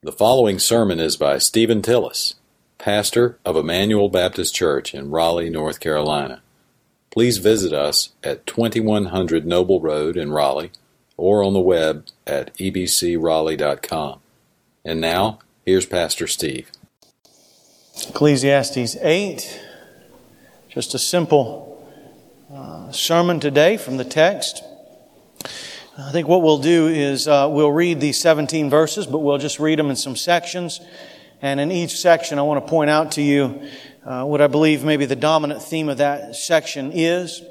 The following sermon is by Stephen Tillis, pastor of Emmanuel Baptist Church in Raleigh, North Carolina. Please visit us at 2100 Noble Road in Raleigh or on the web at ebcraleigh.com. And now, here's Pastor Steve. Ecclesiastes 8, just a simple uh, sermon today from the text. I think what we'll do is uh, we'll read these 17 verses, but we'll just read them in some sections. And in each section, I want to point out to you uh, what I believe maybe the dominant theme of that section is.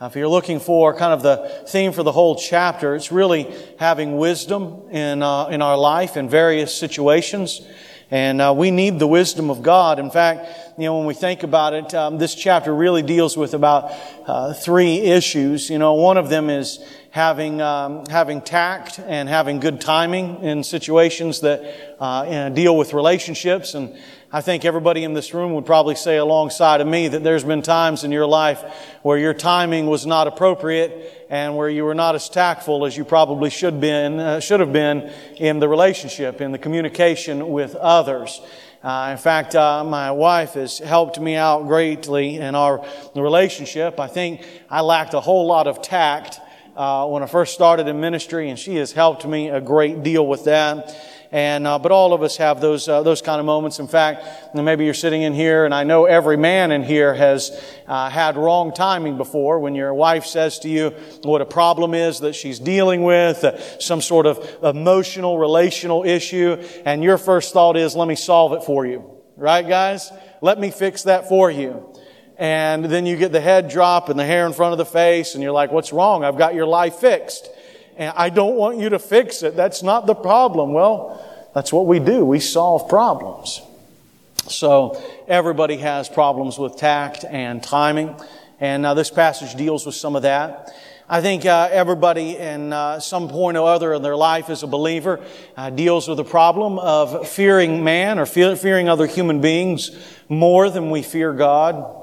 Uh, if you're looking for kind of the theme for the whole chapter, it's really having wisdom in, uh, in our life in various situations. And uh, we need the wisdom of God. In fact, you know, when we think about it, um, this chapter really deals with about uh, three issues. You know, one of them is having um, having tact and having good timing in situations that uh, deal with relationships. And I think everybody in this room would probably say alongside of me that there's been times in your life where your timing was not appropriate and where you were not as tactful as you probably should been uh, should have been in the relationship in the communication with others. Uh, in fact, uh, my wife has helped me out greatly in our relationship. I think I lacked a whole lot of tact uh, when I first started in ministry, and she has helped me a great deal with that. And uh, but all of us have those uh, those kind of moments. In fact, maybe you're sitting in here, and I know every man in here has uh, had wrong timing before. When your wife says to you what a problem is that she's dealing with, uh, some sort of emotional, relational issue, and your first thought is, "Let me solve it for you." Right, guys? Let me fix that for you and then you get the head drop and the hair in front of the face, and you're like, What's wrong? I've got your life fixed. And I don't want you to fix it. That's not the problem. Well, that's what we do. We solve problems. So everybody has problems with tact and timing. And uh, this passage deals with some of that. I think uh, everybody in uh, some point or other in their life as a believer uh, deals with the problem of fearing man or fearing other human beings more than we fear God.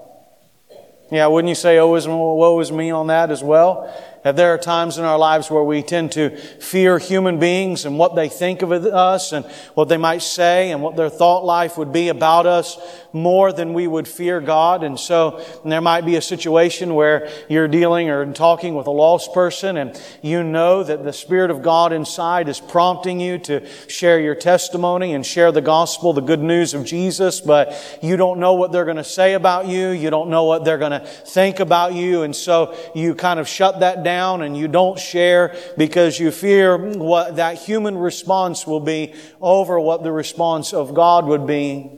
Yeah, wouldn't you say, oh, woe is me on that as well? That there are times in our lives where we tend to fear human beings and what they think of us and what they might say and what their thought life would be about us more than we would fear God. And so and there might be a situation where you're dealing or talking with a lost person and you know that the Spirit of God inside is prompting you to share your testimony and share the gospel, the good news of Jesus, but you don't know what they're going to say about you. You don't know what they're going to think about you. And so you kind of shut that down down and you don't share because you fear what that human response will be over what the response of God would be.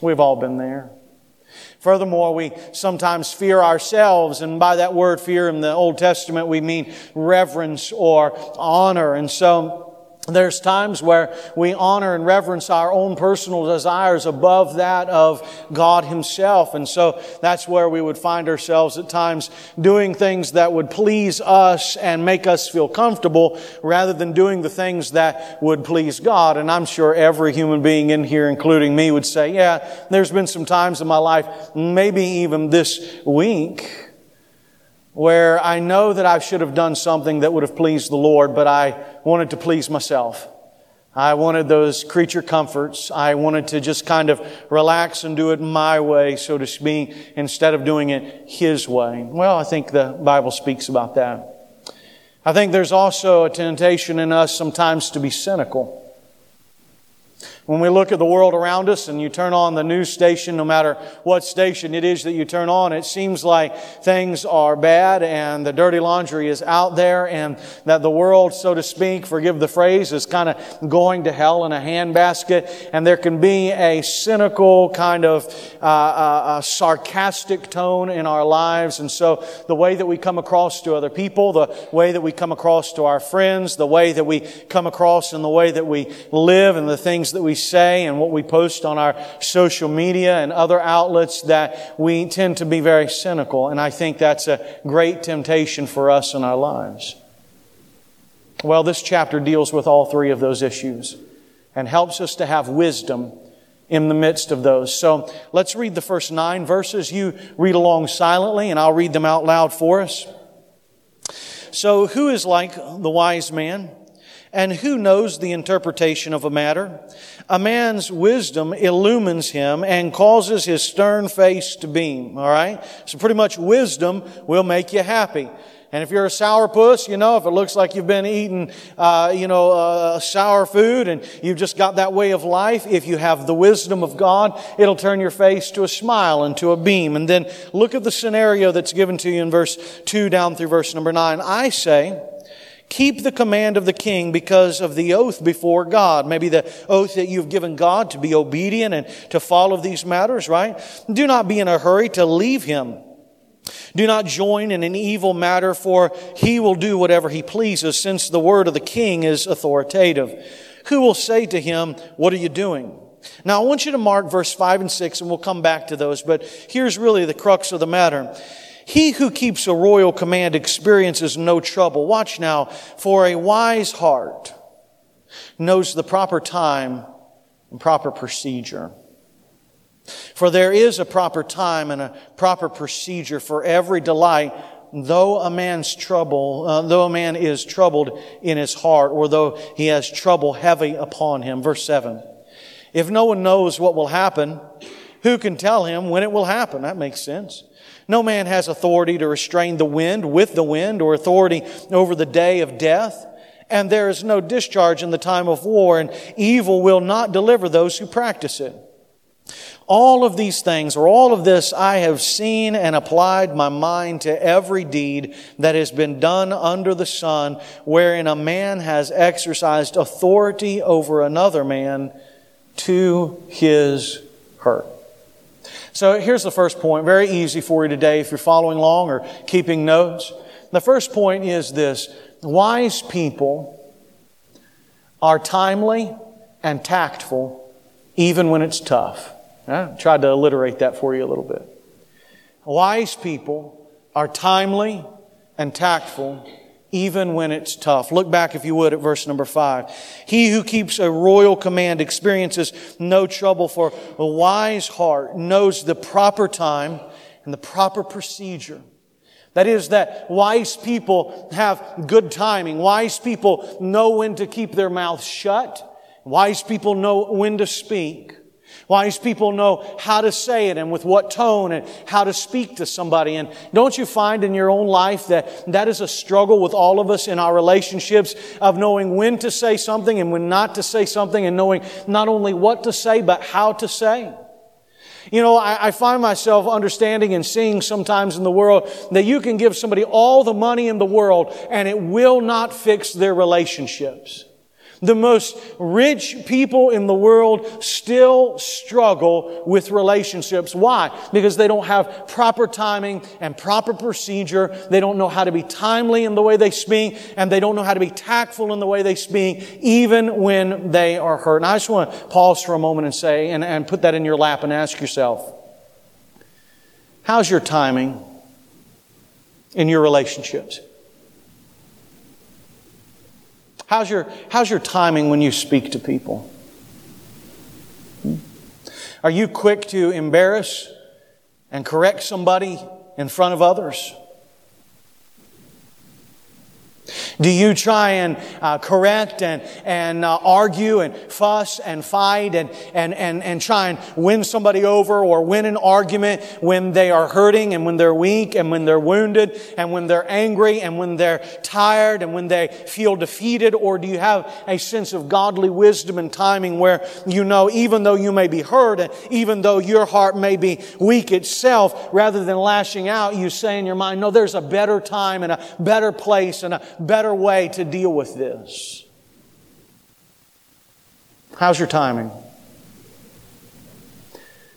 We've all been there. Furthermore, we sometimes fear ourselves, and by that word fear in the Old Testament, we mean reverence or honor. And so, there's times where we honor and reverence our own personal desires above that of God Himself. And so that's where we would find ourselves at times doing things that would please us and make us feel comfortable rather than doing the things that would please God. And I'm sure every human being in here, including me, would say, yeah, there's been some times in my life, maybe even this week, where I know that I should have done something that would have pleased the Lord, but I wanted to please myself. I wanted those creature comforts. I wanted to just kind of relax and do it my way, so to speak, instead of doing it His way. Well, I think the Bible speaks about that. I think there's also a temptation in us sometimes to be cynical. When we look at the world around us and you turn on the news station, no matter what station it is that you turn on, it seems like things are bad and the dirty laundry is out there and that the world, so to speak, forgive the phrase, is kind of going to hell in a handbasket. And there can be a cynical kind of uh, uh, sarcastic tone in our lives. And so the way that we come across to other people, the way that we come across to our friends, the way that we come across in the way that we live and the things that we we say and what we post on our social media and other outlets that we tend to be very cynical. And I think that's a great temptation for us in our lives. Well, this chapter deals with all three of those issues and helps us to have wisdom in the midst of those. So let's read the first nine verses. You read along silently and I'll read them out loud for us. So who is like the wise man? And who knows the interpretation of a matter? A man's wisdom illumines him and causes his stern face to beam. All right? So pretty much wisdom will make you happy. And if you're a sourpuss, you know, if it looks like you've been eating, uh, you know, uh, sour food and you've just got that way of life, if you have the wisdom of God, it'll turn your face to a smile and to a beam. And then look at the scenario that's given to you in verse 2 down through verse number 9. I say, Keep the command of the king because of the oath before God. Maybe the oath that you've given God to be obedient and to follow these matters, right? Do not be in a hurry to leave him. Do not join in an evil matter, for he will do whatever he pleases, since the word of the king is authoritative. Who will say to him, What are you doing? Now, I want you to mark verse 5 and 6, and we'll come back to those, but here's really the crux of the matter. He who keeps a royal command experiences no trouble. Watch now. For a wise heart knows the proper time and proper procedure. For there is a proper time and a proper procedure for every delight, though a man's trouble, uh, though a man is troubled in his heart, or though he has trouble heavy upon him. Verse 7. If no one knows what will happen, who can tell him when it will happen? That makes sense. No man has authority to restrain the wind with the wind or authority over the day of death. And there is no discharge in the time of war, and evil will not deliver those who practice it. All of these things, or all of this, I have seen and applied my mind to every deed that has been done under the sun, wherein a man has exercised authority over another man to his hurt. So here's the first point, very easy for you today if you're following along or keeping notes. The first point is this wise people are timely and tactful even when it's tough. I tried to alliterate that for you a little bit. Wise people are timely and tactful even when it's tough. Look back, if you would, at verse number five. He who keeps a royal command experiences no trouble, for a wise heart knows the proper time and the proper procedure. That is, that wise people have good timing. Wise people know when to keep their mouths shut. Wise people know when to speak. Wise people know how to say it and with what tone and how to speak to somebody. And don't you find in your own life that that is a struggle with all of us in our relationships of knowing when to say something and when not to say something and knowing not only what to say, but how to say? You know, I, I, find myself understanding and seeing sometimes in the world that you can give somebody all the money in the world and it will not fix their relationships. The most rich people in the world still struggle with relationships. Why? Because they don't have proper timing and proper procedure. They don't know how to be timely in the way they speak, and they don't know how to be tactful in the way they speak, even when they are hurt. And I just want to pause for a moment and say, and, and put that in your lap and ask yourself, how's your timing in your relationships? How's your, how's your timing when you speak to people? Hmm? Are you quick to embarrass and correct somebody in front of others? Do you try and uh, correct and, and uh, argue and fuss and fight and, and, and, and try and win somebody over or win an argument when they are hurting and when they're weak and when they're wounded and when they're angry and when they're tired and when they feel defeated? Or do you have a sense of godly wisdom and timing where you know even though you may be hurt and even though your heart may be weak itself, rather than lashing out, you say in your mind, no, there's a better time and a better place and a better way to deal with this. How's your timing?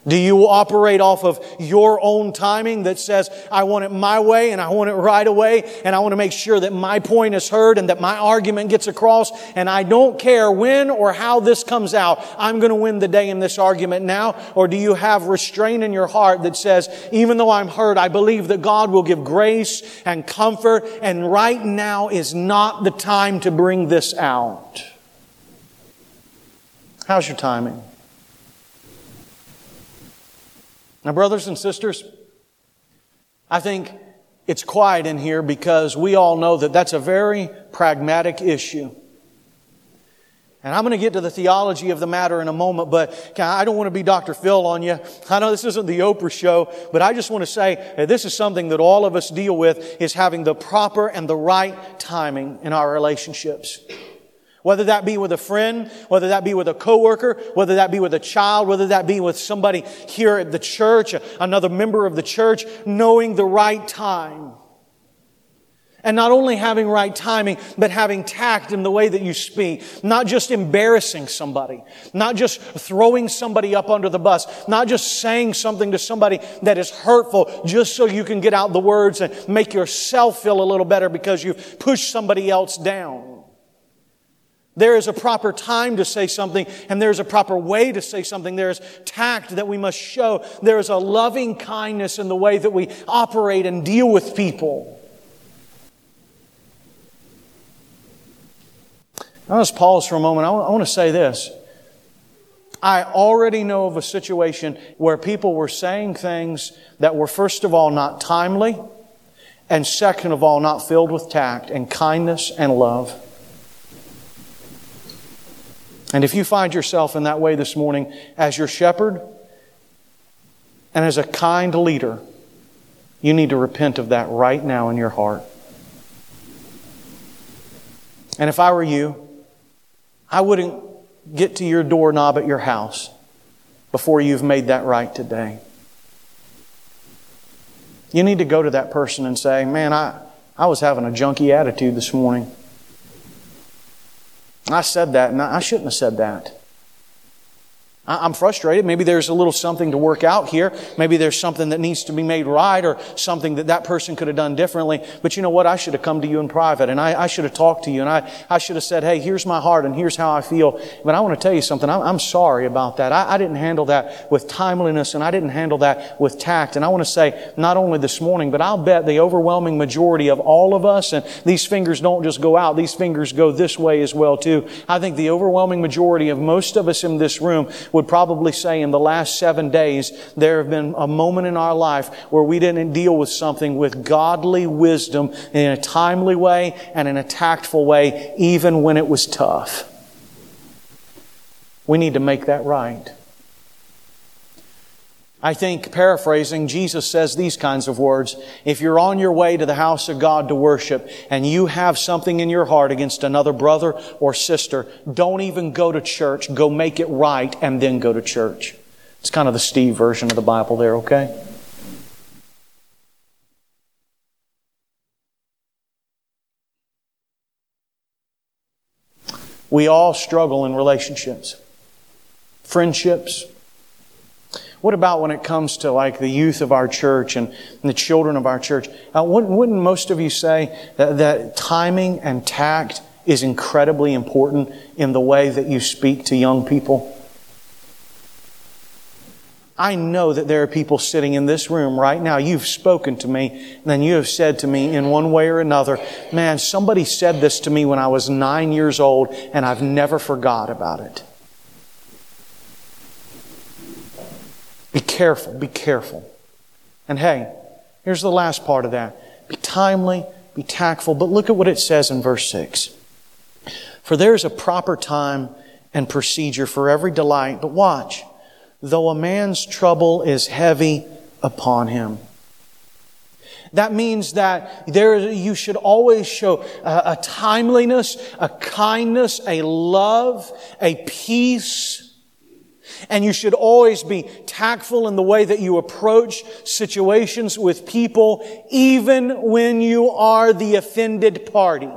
Do you operate off of your own timing that says, I want it my way and I want it right away and I want to make sure that my point is heard and that my argument gets across and I don't care when or how this comes out. I'm going to win the day in this argument now. Or do you have restraint in your heart that says, even though I'm hurt, I believe that God will give grace and comfort and right now is not the time to bring this out. How's your timing? Now, brothers and sisters, I think it's quiet in here because we all know that that's a very pragmatic issue. And I'm going to get to the theology of the matter in a moment, but I don't want to be Dr. Phil on you. I know this isn't the Oprah show, but I just want to say this is something that all of us deal with is having the proper and the right timing in our relationships. Whether that be with a friend, whether that be with a coworker, whether that be with a child, whether that be with somebody here at the church, another member of the church, knowing the right time. And not only having right timing, but having tact in the way that you speak. Not just embarrassing somebody. Not just throwing somebody up under the bus. Not just saying something to somebody that is hurtful just so you can get out the words and make yourself feel a little better because you've pushed somebody else down. There is a proper time to say something, and there is a proper way to say something. There is tact that we must show. There is a loving kindness in the way that we operate and deal with people. Now, let's pause for a moment. I want to say this. I already know of a situation where people were saying things that were, first of all, not timely, and second of all, not filled with tact and kindness and love. And if you find yourself in that way this morning as your shepherd and as a kind leader, you need to repent of that right now in your heart. And if I were you, I wouldn't get to your doorknob at your house before you've made that right today. You need to go to that person and say, Man, I, I was having a junky attitude this morning. I said that, and I shouldn't have said that. I'm frustrated. Maybe there's a little something to work out here. Maybe there's something that needs to be made right or something that that person could have done differently. But you know what? I should have come to you in private and I, I should have talked to you and I, I should have said, hey, here's my heart and here's how I feel. But I want to tell you something. I'm, I'm sorry about that. I, I didn't handle that with timeliness and I didn't handle that with tact. And I want to say, not only this morning, but I'll bet the overwhelming majority of all of us, and these fingers don't just go out, these fingers go this way as well too. I think the overwhelming majority of most of us in this room would probably say in the last seven days, there have been a moment in our life where we didn't deal with something with godly wisdom in a timely way and in a tactful way, even when it was tough. We need to make that right. I think, paraphrasing, Jesus says these kinds of words. If you're on your way to the house of God to worship and you have something in your heart against another brother or sister, don't even go to church. Go make it right and then go to church. It's kind of the Steve version of the Bible there, okay? We all struggle in relationships, friendships, what about when it comes to like the youth of our church and, the children of our church? Uh, wouldn't, most of you say that, that timing and tact is incredibly important in the way that you speak to young people? I know that there are people sitting in this room right now. You've spoken to me, and you have said to me in one way or another, man, somebody said this to me when I was nine years old, and I've never forgot about it. Be careful, be careful. And hey, here's the last part of that. Be timely, be tactful, but look at what it says in verse 6. For there is a proper time and procedure for every delight, but watch, though a man's trouble is heavy upon him. That means that there, you should always show a, a timeliness, a kindness, a love, a peace, and you should always be tactful in the way that you approach situations with people, even when you are the offended party.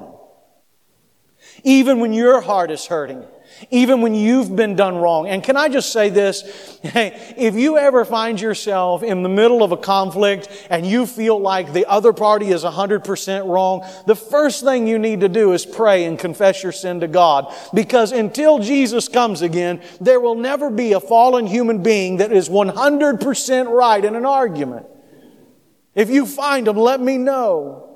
Even when your heart is hurting even when you've been done wrong. And can I just say this? Hey, if you ever find yourself in the middle of a conflict and you feel like the other party is 100% wrong, the first thing you need to do is pray and confess your sin to God. Because until Jesus comes again, there will never be a fallen human being that is 100% right in an argument. If you find them, let me know.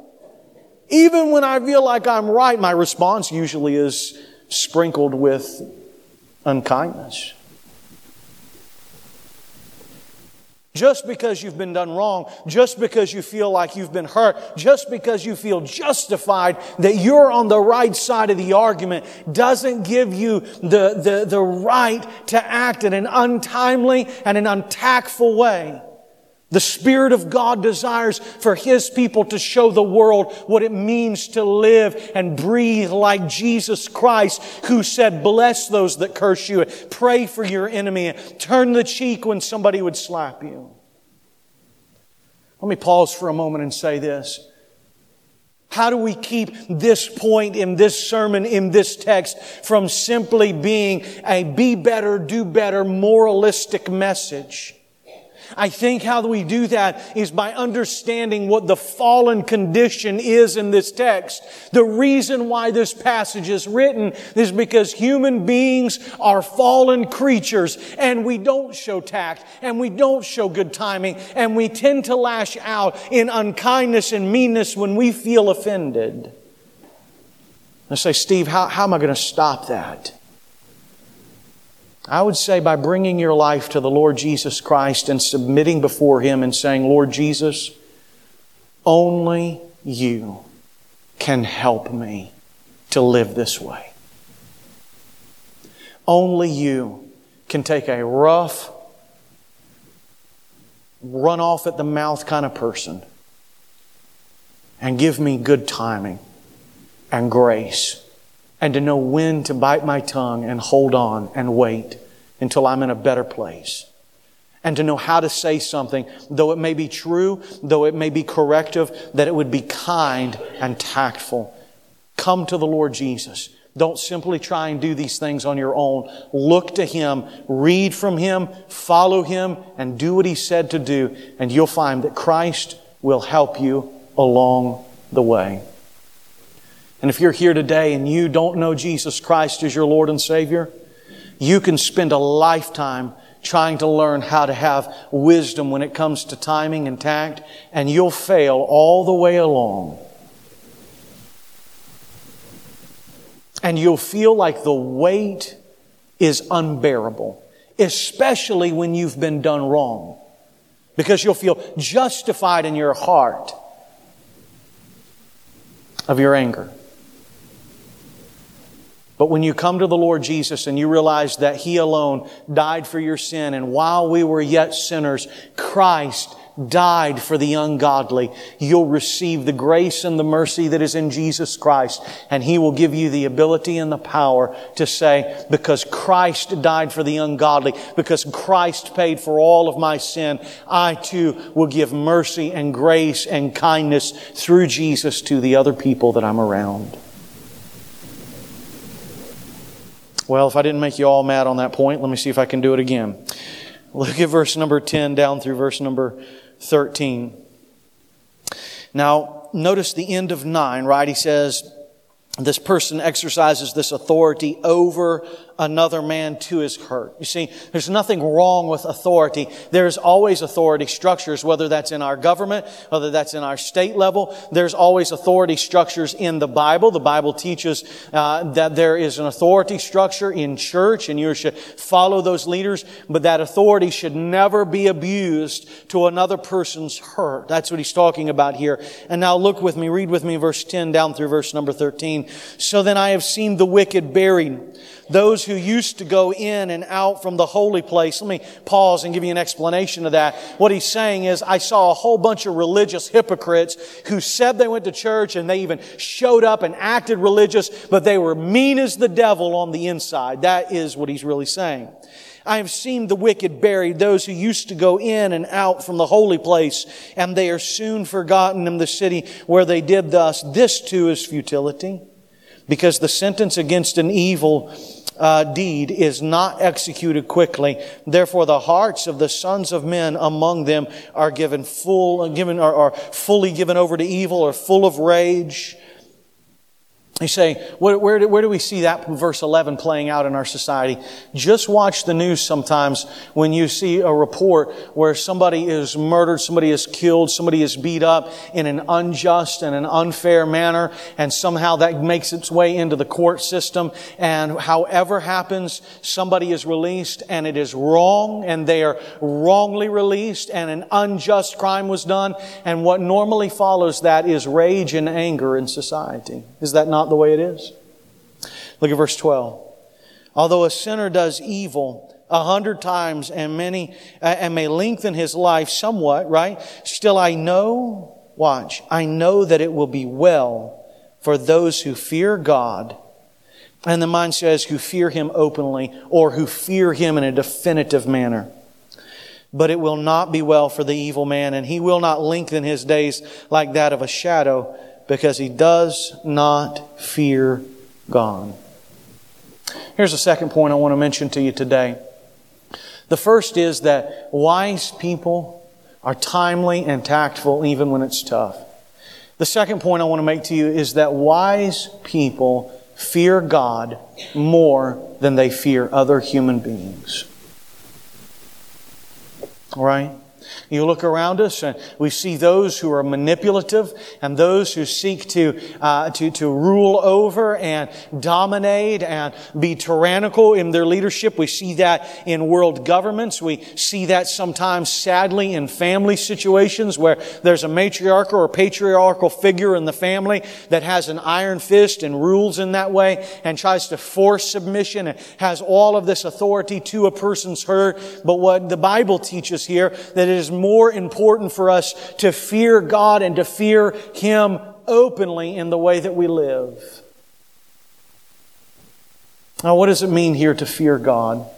Even when I feel like I'm right, my response usually is, sprinkled with unkindness. Just because you've been done wrong, just because you feel like you've been hurt, just because you feel justified that you're on the right side of the argument doesn't give you the, the, the right to act in an untimely and an untactful way. The Spirit of God desires for His people to show the world what it means to live and breathe like Jesus Christ, who said, bless those that curse you, pray for your enemy, turn the cheek when somebody would slap you. Let me pause for a moment and say this. How do we keep this point in this sermon, in this text, from simply being a be better, do better, moralistic message? I think how we do that is by understanding what the fallen condition is in this text. The reason why this passage is written is because human beings are fallen creatures and we don't show tact and we don't show good timing and we tend to lash out in unkindness and meanness when we feel offended. I say, Steve, how, how am I going to stop that? I would say by bringing your life to the Lord Jesus Christ and submitting before Him and saying, Lord Jesus, only you can help me to live this way. Only you can take a rough, run off at the mouth kind of person and give me good timing and grace and to know when to bite my tongue and hold on and wait until I'm in a better place. And to know how to say something, though it may be true, though it may be corrective, that it would be kind and tactful. Come to the Lord Jesus. Don't simply try and do these things on your own. Look to Him, read from Him, follow Him, and do what He said to do, and you'll find that Christ will help you along the way. And if you're here today and you don't know Jesus Christ as your Lord and Savior, you can spend a lifetime trying to learn how to have wisdom when it comes to timing and tact, and you'll fail all the way along. And you'll feel like the weight is unbearable, especially when you've been done wrong, because you'll feel justified in your heart of your anger. But when you come to the Lord Jesus and you realize that He alone died for your sin, and while we were yet sinners, Christ died for the ungodly, you'll receive the grace and the mercy that is in Jesus Christ, and He will give you the ability and the power to say, because Christ died for the ungodly, because Christ paid for all of my sin, I too will give mercy and grace and kindness through Jesus to the other people that I'm around. Well, if I didn't make you all mad on that point, let me see if I can do it again. Look at verse number 10 down through verse number 13. Now, notice the end of 9, right? He says, this person exercises this authority over another man to his hurt. You see, there's nothing wrong with authority. There's always authority structures, whether that's in our government, whether that's in our state level. There's always authority structures in the Bible. The Bible teaches uh, that there is an authority structure in church, and you should follow those leaders. But that authority should never be abused to another person's hurt. That's what he's talking about here. And now look with me, read with me verse 10 down through verse number 13. So then I have seen the wicked buried, those who used to go in and out from the holy place. Let me pause and give you an explanation of that. What he's saying is, I saw a whole bunch of religious hypocrites who said they went to church and they even showed up and acted religious, but they were mean as the devil on the inside. That is what he's really saying. I have seen the wicked buried, those who used to go in and out from the holy place, and they are soon forgotten in the city where they did thus. This too is futility because the sentence against an evil uh, deed is not executed quickly. Therefore, the hearts of the sons of men among them are given full, given, are, are fully given over to evil, or full of rage. You say, where, where, do, where do we see that verse 11 playing out in our society? Just watch the news sometimes when you see a report where somebody is murdered, somebody is killed, somebody is beat up in an unjust and an unfair manner, and somehow that makes its way into the court system. And however happens, somebody is released and it is wrong, and they are wrongly released, and an unjust crime was done. And what normally follows that is rage and anger in society. Is that not the way it is. Look at verse 12. Although a sinner does evil a hundred times and many, uh, and may lengthen his life somewhat, right? Still I know, watch, I know that it will be well for those who fear God. And the mind says who fear him openly or who fear him in a definitive manner. But it will not be well for the evil man, and he will not lengthen his days like that of a shadow because he does not fear God. Here's a second point I want to mention to you today. The first is that wise people are timely and tactful even when it's tough. The second point I want to make to you is that wise people fear God more than they fear other human beings. All right? You look around us and we see those who are manipulative and those who seek to, uh, to, to rule over and dominate and be tyrannical in their leadership. We see that in world governments. We see that sometimes sadly in family situations where there's a matriarchal or patriarchal figure in the family that has an iron fist and rules in that way and tries to force submission and has all of this authority to a person's herd. But what the Bible teaches here that it is more important for us to fear God and to fear Him openly in the way that we live. Now, what does it mean here to fear God?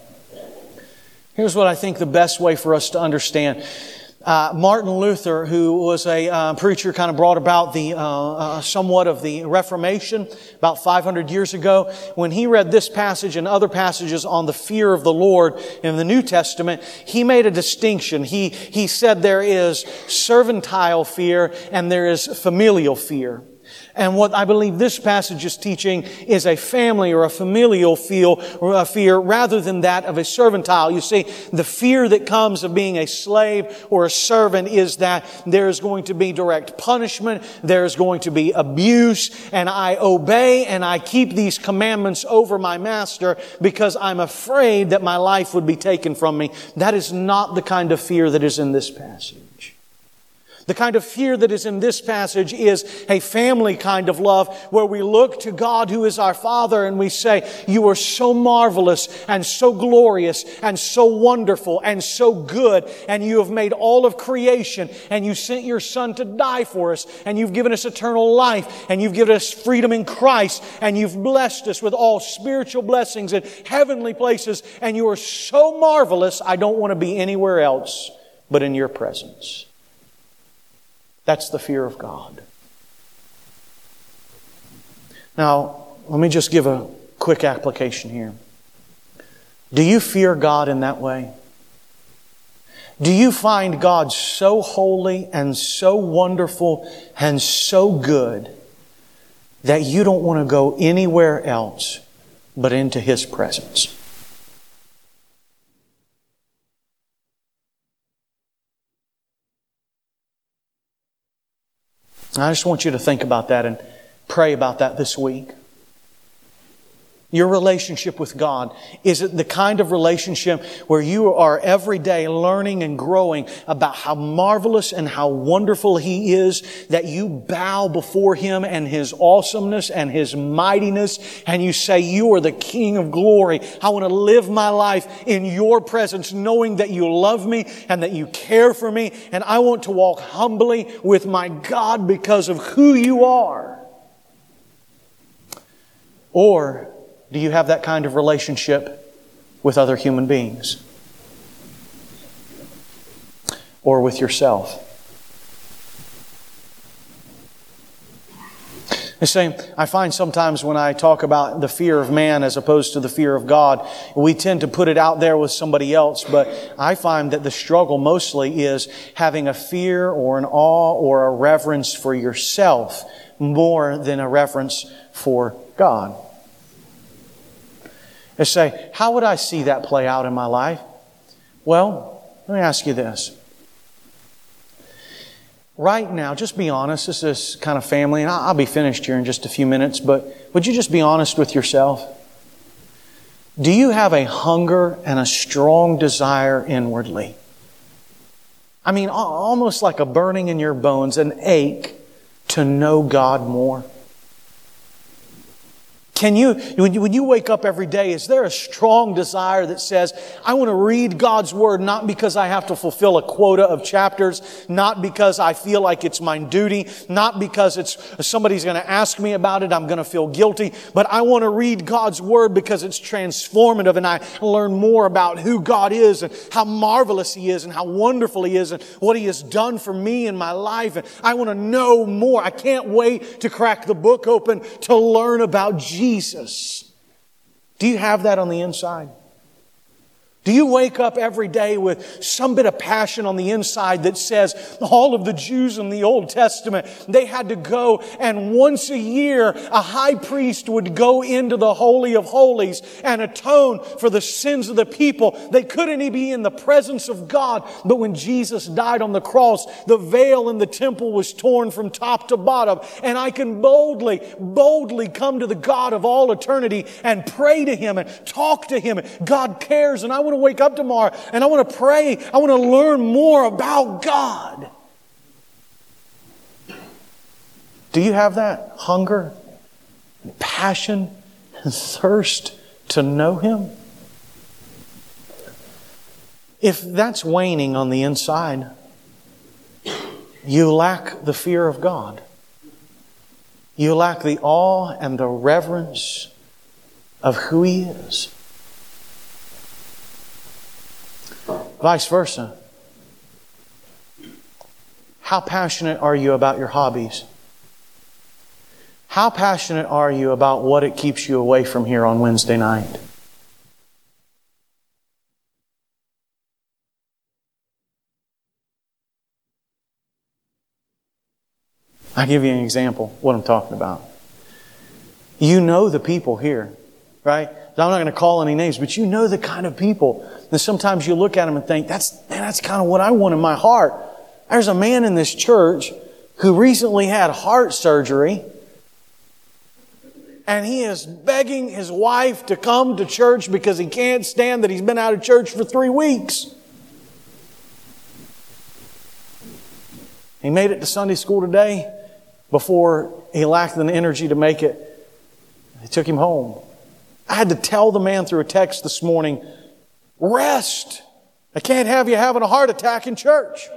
Here's what I think the best way for us to understand uh, Martin Luther, who was a uh, preacher, kind of brought about the uh, uh, somewhat of the Reformation about 500 years ago. When he read this passage and other passages on the fear of the Lord in the New Testament, he made a distinction. He he said there is servile fear and there is familial fear. And what I believe this passage is teaching is a family or a familial feel or a fear rather than that of a servile. You see, the fear that comes of being a slave or a servant is that there is going to be direct punishment, there is going to be abuse, and I obey and I keep these commandments over my master because I'm afraid that my life would be taken from me. That is not the kind of fear that is in this passage. The kind of fear that is in this passage is a family kind of love where we look to God who is our Father and we say, You are so marvelous and so glorious and so wonderful and so good and you have made all of creation and you sent your Son to die for us and you've given us eternal life and you've given us freedom in Christ and you've blessed us with all spiritual blessings in heavenly places and you are so marvelous, I don't want to be anywhere else but in your presence. That's the fear of God. Now, let me just give a quick application here. Do you fear God in that way? Do you find God so holy and so wonderful and so good that you don't want to go anywhere else but into His presence? I just want you to think about that and pray about that this week. Your relationship with God, is it the kind of relationship where you are every day learning and growing about how marvelous and how wonderful He is that you bow before Him and His awesomeness and His mightiness and you say, you are the King of glory. I want to live my life in your presence knowing that you love me and that you care for me and I want to walk humbly with my God because of who you are. Or do you have that kind of relationship with other human beings? Or with yourself? The same, I find sometimes when I talk about the fear of man as opposed to the fear of God, we tend to put it out there with somebody else, but I find that the struggle mostly is having a fear or an awe or a reverence for yourself more than a reverence for God. And say, how would I see that play out in my life? Well, let me ask you this. Right now, just be honest. This is kind of family, and I'll be finished here in just a few minutes, but would you just be honest with yourself? Do you have a hunger and a strong desire inwardly? I mean, almost like a burning in your bones, an ache to know God more. Can you, when you, when you wake up every day, is there a strong desire that says, I want to read God's Word not because I have to fulfill a quota of chapters, not because I feel like it's my duty, not because it's somebody's going to ask me about it, I'm going to feel guilty, but I want to read God's Word because it's transformative and I learn more about who God is and how marvelous He is and how wonderful He is and what He has done for me in my life. And I want to know more. I can't wait to crack the book open to learn about Jesus. Jesus. Do you have that on the inside? Do you wake up every day with some bit of passion on the inside that says all of the Jews in the Old Testament, they had to go and once a year a high priest would go into the Holy of Holies and atone for the sins of the people. They couldn't even be in the presence of God. But when Jesus died on the cross, the veil in the temple was torn from top to bottom. And I can boldly, boldly come to the God of all eternity and pray to Him and talk to Him. God cares and I want to wake up tomorrow and I want to pray. I want to learn more about God. Do you have that hunger, and passion, and thirst to know Him? If that's waning on the inside, you lack the fear of God. You lack the awe and the reverence of who He is. Vice versa. How passionate are you about your hobbies? How passionate are you about what it keeps you away from here on Wednesday night? I'll give you an example what I'm talking about. You know the people here, right? I'm not going to call any names, but you know the kind of people. And sometimes you look at them and think, that's, man, that's kind of what I want in my heart. There's a man in this church who recently had heart surgery and he is begging his wife to come to church because he can't stand that he's been out of church for three weeks. He made it to Sunday school today before he lacked the energy to make it. They took him home. I had to tell the man through a text this morning, rest. I can't have you having a heart attack in church.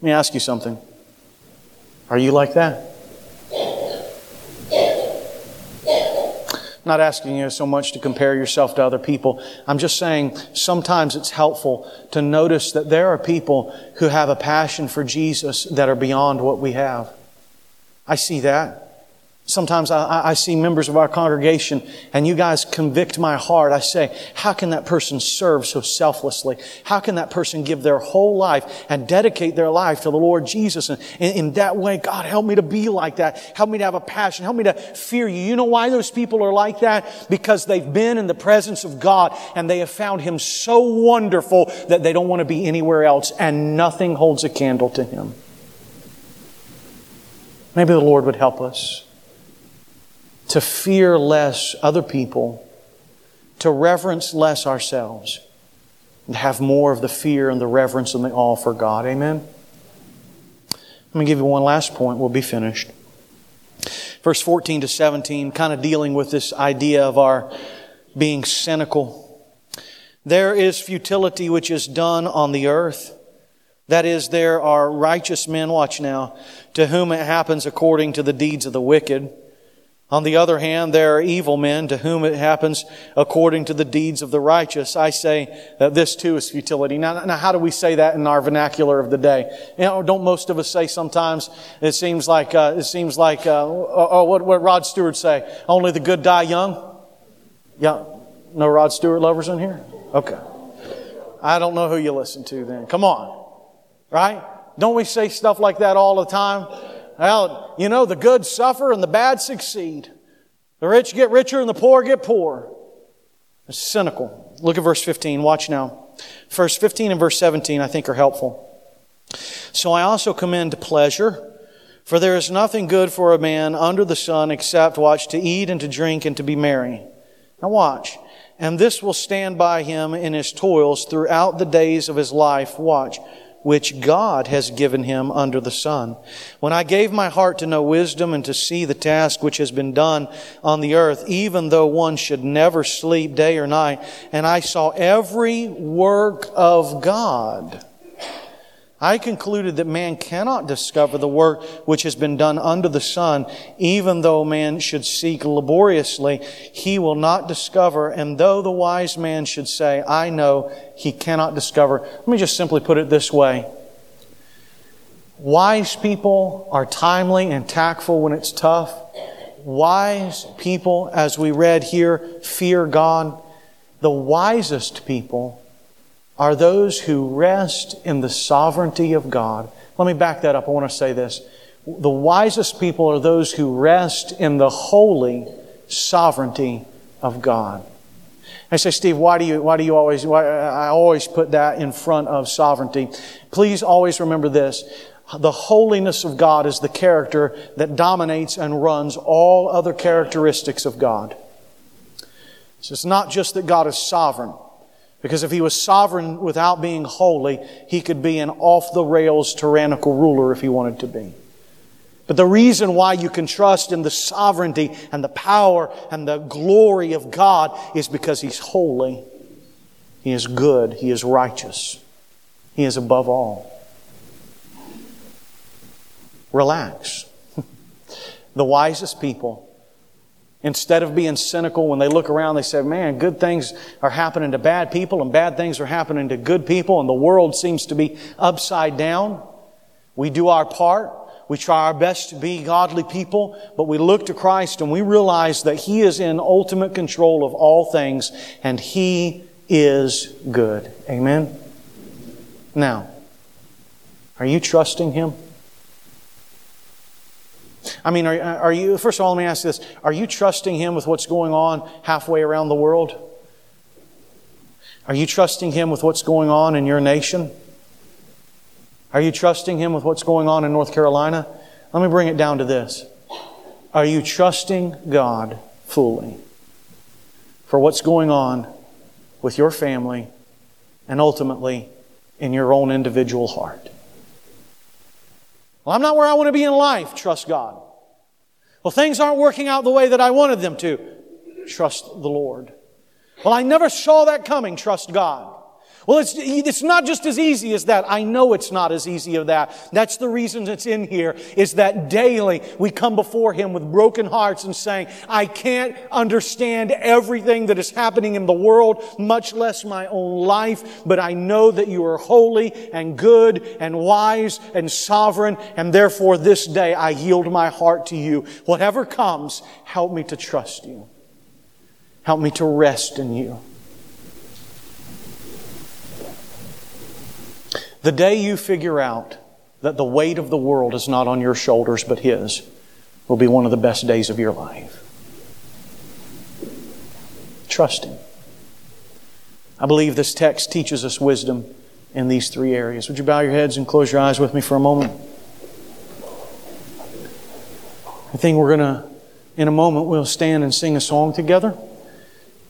Let me ask you something. Are you like that? I'm not asking you so much to compare yourself to other people. I'm just saying sometimes it's helpful to notice that there are people who have a passion for Jesus that are beyond what we have. I see that. Sometimes I, I, see members of our congregation and you guys convict my heart. I say, how can that person serve so selflessly? How can that person give their whole life and dedicate their life to the Lord Jesus? And in, in that way, God, help me to be like that. Help me to have a passion. Help me to fear you. You know why those people are like that? Because they've been in the presence of God and they have found Him so wonderful that they don't want to be anywhere else and nothing holds a candle to Him. Maybe the Lord would help us to fear less other people, to reverence less ourselves, and have more of the fear and the reverence and the awe for God. Amen? Let me give you one last point. We'll be finished. Verse 14 to 17, kind of dealing with this idea of our being cynical. There is futility which is done on the earth. That is, there are righteous men, watch now, to whom it happens according to the deeds of the wicked. On the other hand, there are evil men to whom it happens according to the deeds of the righteous. I say that this too is futility. Now, now how do we say that in our vernacular of the day? You know, don't most of us say sometimes it seems like, uh, it seems like, uh, oh, oh, what, what Rod Stewart say? Only the good die young? Yeah. No Rod Stewart lovers in here? Okay. I don't know who you listen to then. Come on. Right? Don't we say stuff like that all the time? Well, you know, the good suffer and the bad succeed. The rich get richer and the poor get poorer. It's cynical. Look at verse 15. Watch now. Verse 15 and verse 17, I think, are helpful. So I also commend pleasure, for there is nothing good for a man under the sun except, watch, to eat and to drink and to be merry. Now watch. And this will stand by him in his toils throughout the days of his life. Watch which God has given him under the sun. When I gave my heart to know wisdom and to see the task which has been done on the earth, even though one should never sleep day or night, and I saw every work of God I concluded that man cannot discover the work which has been done under the sun, even though man should seek laboriously, he will not discover, and though the wise man should say, I know, he cannot discover. Let me just simply put it this way. Wise people are timely and tactful when it's tough. Wise people, as we read here, fear God. The wisest people are those who rest in the sovereignty of God. Let me back that up. I want to say this. The wisest people are those who rest in the holy sovereignty of God. I say, Steve, why do you, why do you always, why, I always put that in front of sovereignty. Please always remember this. The holiness of God is the character that dominates and runs all other characteristics of God. So it's not just that God is sovereign. Because if he was sovereign without being holy, he could be an off the rails tyrannical ruler if he wanted to be. But the reason why you can trust in the sovereignty and the power and the glory of God is because he's holy. He is good. He is righteous. He is above all. Relax. the wisest people Instead of being cynical, when they look around, they say, man, good things are happening to bad people and bad things are happening to good people and the world seems to be upside down. We do our part. We try our best to be godly people, but we look to Christ and we realize that He is in ultimate control of all things and He is good. Amen? Now, are you trusting Him? I mean, are, are you, first of all, let me ask this. Are you trusting Him with what's going on halfway around the world? Are you trusting Him with what's going on in your nation? Are you trusting Him with what's going on in North Carolina? Let me bring it down to this. Are you trusting God fully for what's going on with your family and ultimately in your own individual heart? Well, I'm not where I want to be in life. Trust God. Well, things aren't working out the way that I wanted them to. Trust the Lord. Well, I never saw that coming. Trust God. Well, it's, it's not just as easy as that. I know it's not as easy as that. That's the reason it's in here, is that daily we come before Him with broken hearts and saying, I can't understand everything that is happening in the world, much less my own life, but I know that you are holy and good and wise and sovereign, and therefore this day I yield my heart to you. Whatever comes, help me to trust you. Help me to rest in you. The day you figure out that the weight of the world is not on your shoulders but His will be one of the best days of your life. Trust Him. I believe this text teaches us wisdom in these three areas. Would you bow your heads and close your eyes with me for a moment? I think we're going to, in a moment, we'll stand and sing a song together.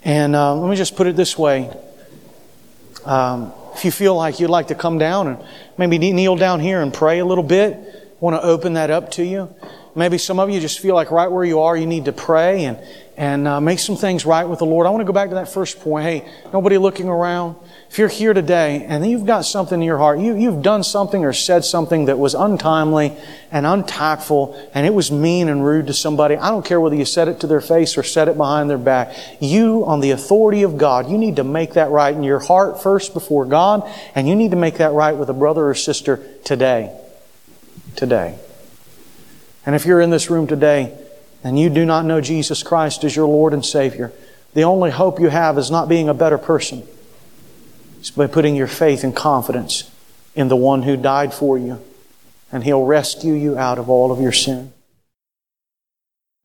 And uh, let me just put it this way. Um, if you feel like you'd like to come down and maybe kneel down here and pray a little bit, I want to open that up to you. Maybe some of you just feel like right where you are, you need to pray and, and uh, make some things right with the Lord. I want to go back to that first point. Hey, nobody looking around. If you're here today and you've got something in your heart, you, you've done something or said something that was untimely and untactful and it was mean and rude to somebody, I don't care whether you said it to their face or said it behind their back. You, on the authority of God, you need to make that right in your heart first before God and you need to make that right with a brother or sister today. Today. And if you're in this room today and you do not know Jesus Christ as your Lord and Savior, the only hope you have is not being a better person it's by putting your faith and confidence in the one who died for you and He'll rescue you out of all of your sin.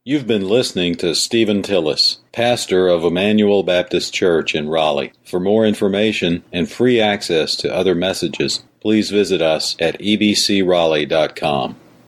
You've been listening to Stephen Tillis, pastor of Emmanuel Baptist Church in Raleigh. For more information and free access to other messages, please visit us at ebcraleigh.com.